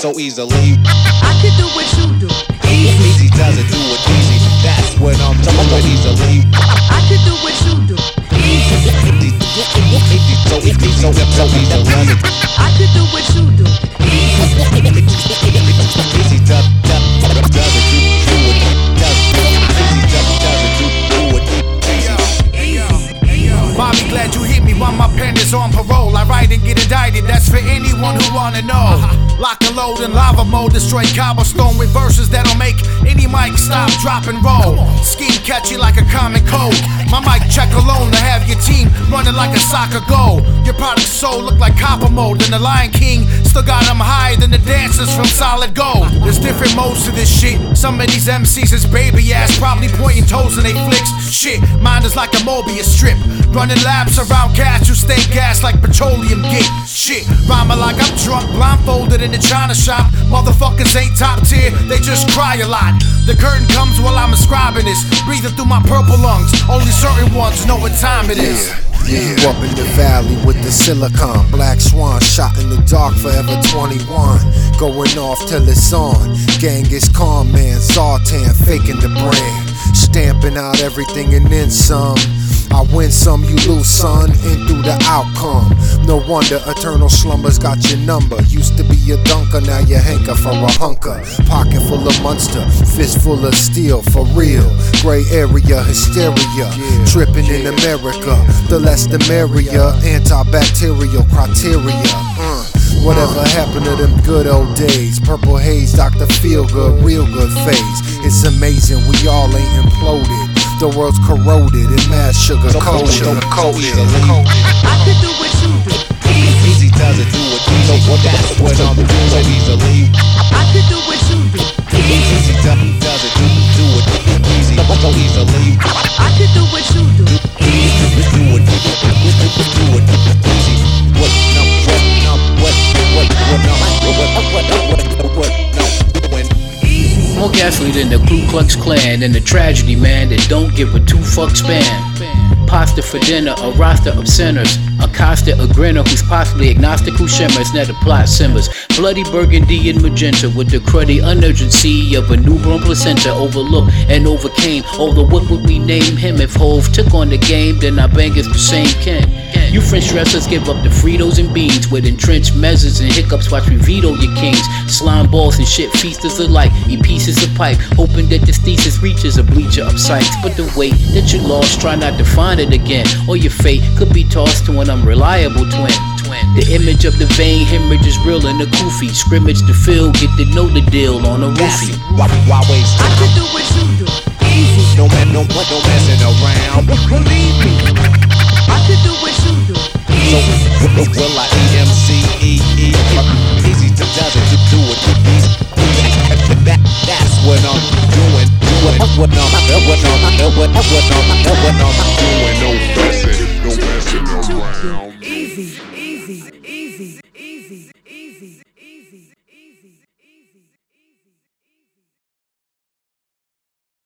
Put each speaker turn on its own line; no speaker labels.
so easily.
I could do what you do. Easy.
Easy does it, do it easy. That's what I'm doing easily.
I could do what you do. Easy.
Easy, easy, so easy, so so easily.
I could do what you do. Easy.
Easy does does does it, do do it. Does easy does does it, do do it.
Mommy, glad you hit me while my pen is on parole. I write and get indicted, that's for anyone who wanna know. Lock and load in lava mode, destroy cobblestone with verses that'll make any mic stop, drop, and roll. Scheme catchy like a common cold. My mic check alone to have your team running like a soccer goal. Your product soul look like copper mode, and the Lion King still got them higher than the dancers from Solid Gold. There's different modes this shit. Some of these MCs is baby ass, probably pointing toes in they flicks. Shit, mine is like a Mobius strip. Running laps around cats who stay gas like petroleum gate. Shit, rhyming like I'm drunk, blindfolded in the China shop. Motherfuckers ain't top tier, they just cry a lot. The curtain comes while I'm inscribing this. Breathing through my purple lungs. Only certain ones know what time it is.
Yeah. Up in the valley with the silicon. Black swan shot in the dark, forever 21. Going off till it's on. Genghis Khan man, Zartan faking the brand. Stamping out everything and then some. I win some, you lose son, in through the outcome. No wonder eternal slumbers got your number. Used to be a dunker, now you hanker for a hunker. Pocket full of monster, fist full of steel, for real. Gray area hysteria, tripping in America. The less the merrier, antibacterial criteria. Uh. Whatever happened to them good old days? Purple haze, Dr. Feelgood, real good phase. It's amazing we all ain't imploded. The world's corroded and mass sugar
So
coated.
so so easily.
I could do what you do. Easy.
Easy does it, do it easy. So that's what I'm doing easily.
I could
More ghastly than the Ku Klux Klan and the tragedy, man, that don't give a two fuck span. Pasta for dinner, a roster of sinners. Acosta, a grinner who's possibly agnostic who shimmers, now the plot simmers. Bloody burgundy and magenta with the cruddy unurgency of a newborn placenta overlooked and overcame. Although what would we name him if Hove took on the game? Then our bangers the same kin. You French dressers give up the Fritos and beans with entrenched measures and hiccups. Watch me veto your kings. Slime balls and shit feasters alike. Eat pieces of pipe, hoping that this thesis reaches a bleacher of sights. But the weight that you lost, try not to find it again. Or your fate could be tossed to an unreliable twin. Twin. The image of the vein hemorrhage is real in the goofy. Scrimmage to fill, get to know the deal on a
that's
roofie.
why why waste
I could do what you do. Easy.
no man no no messing around.
Believe me.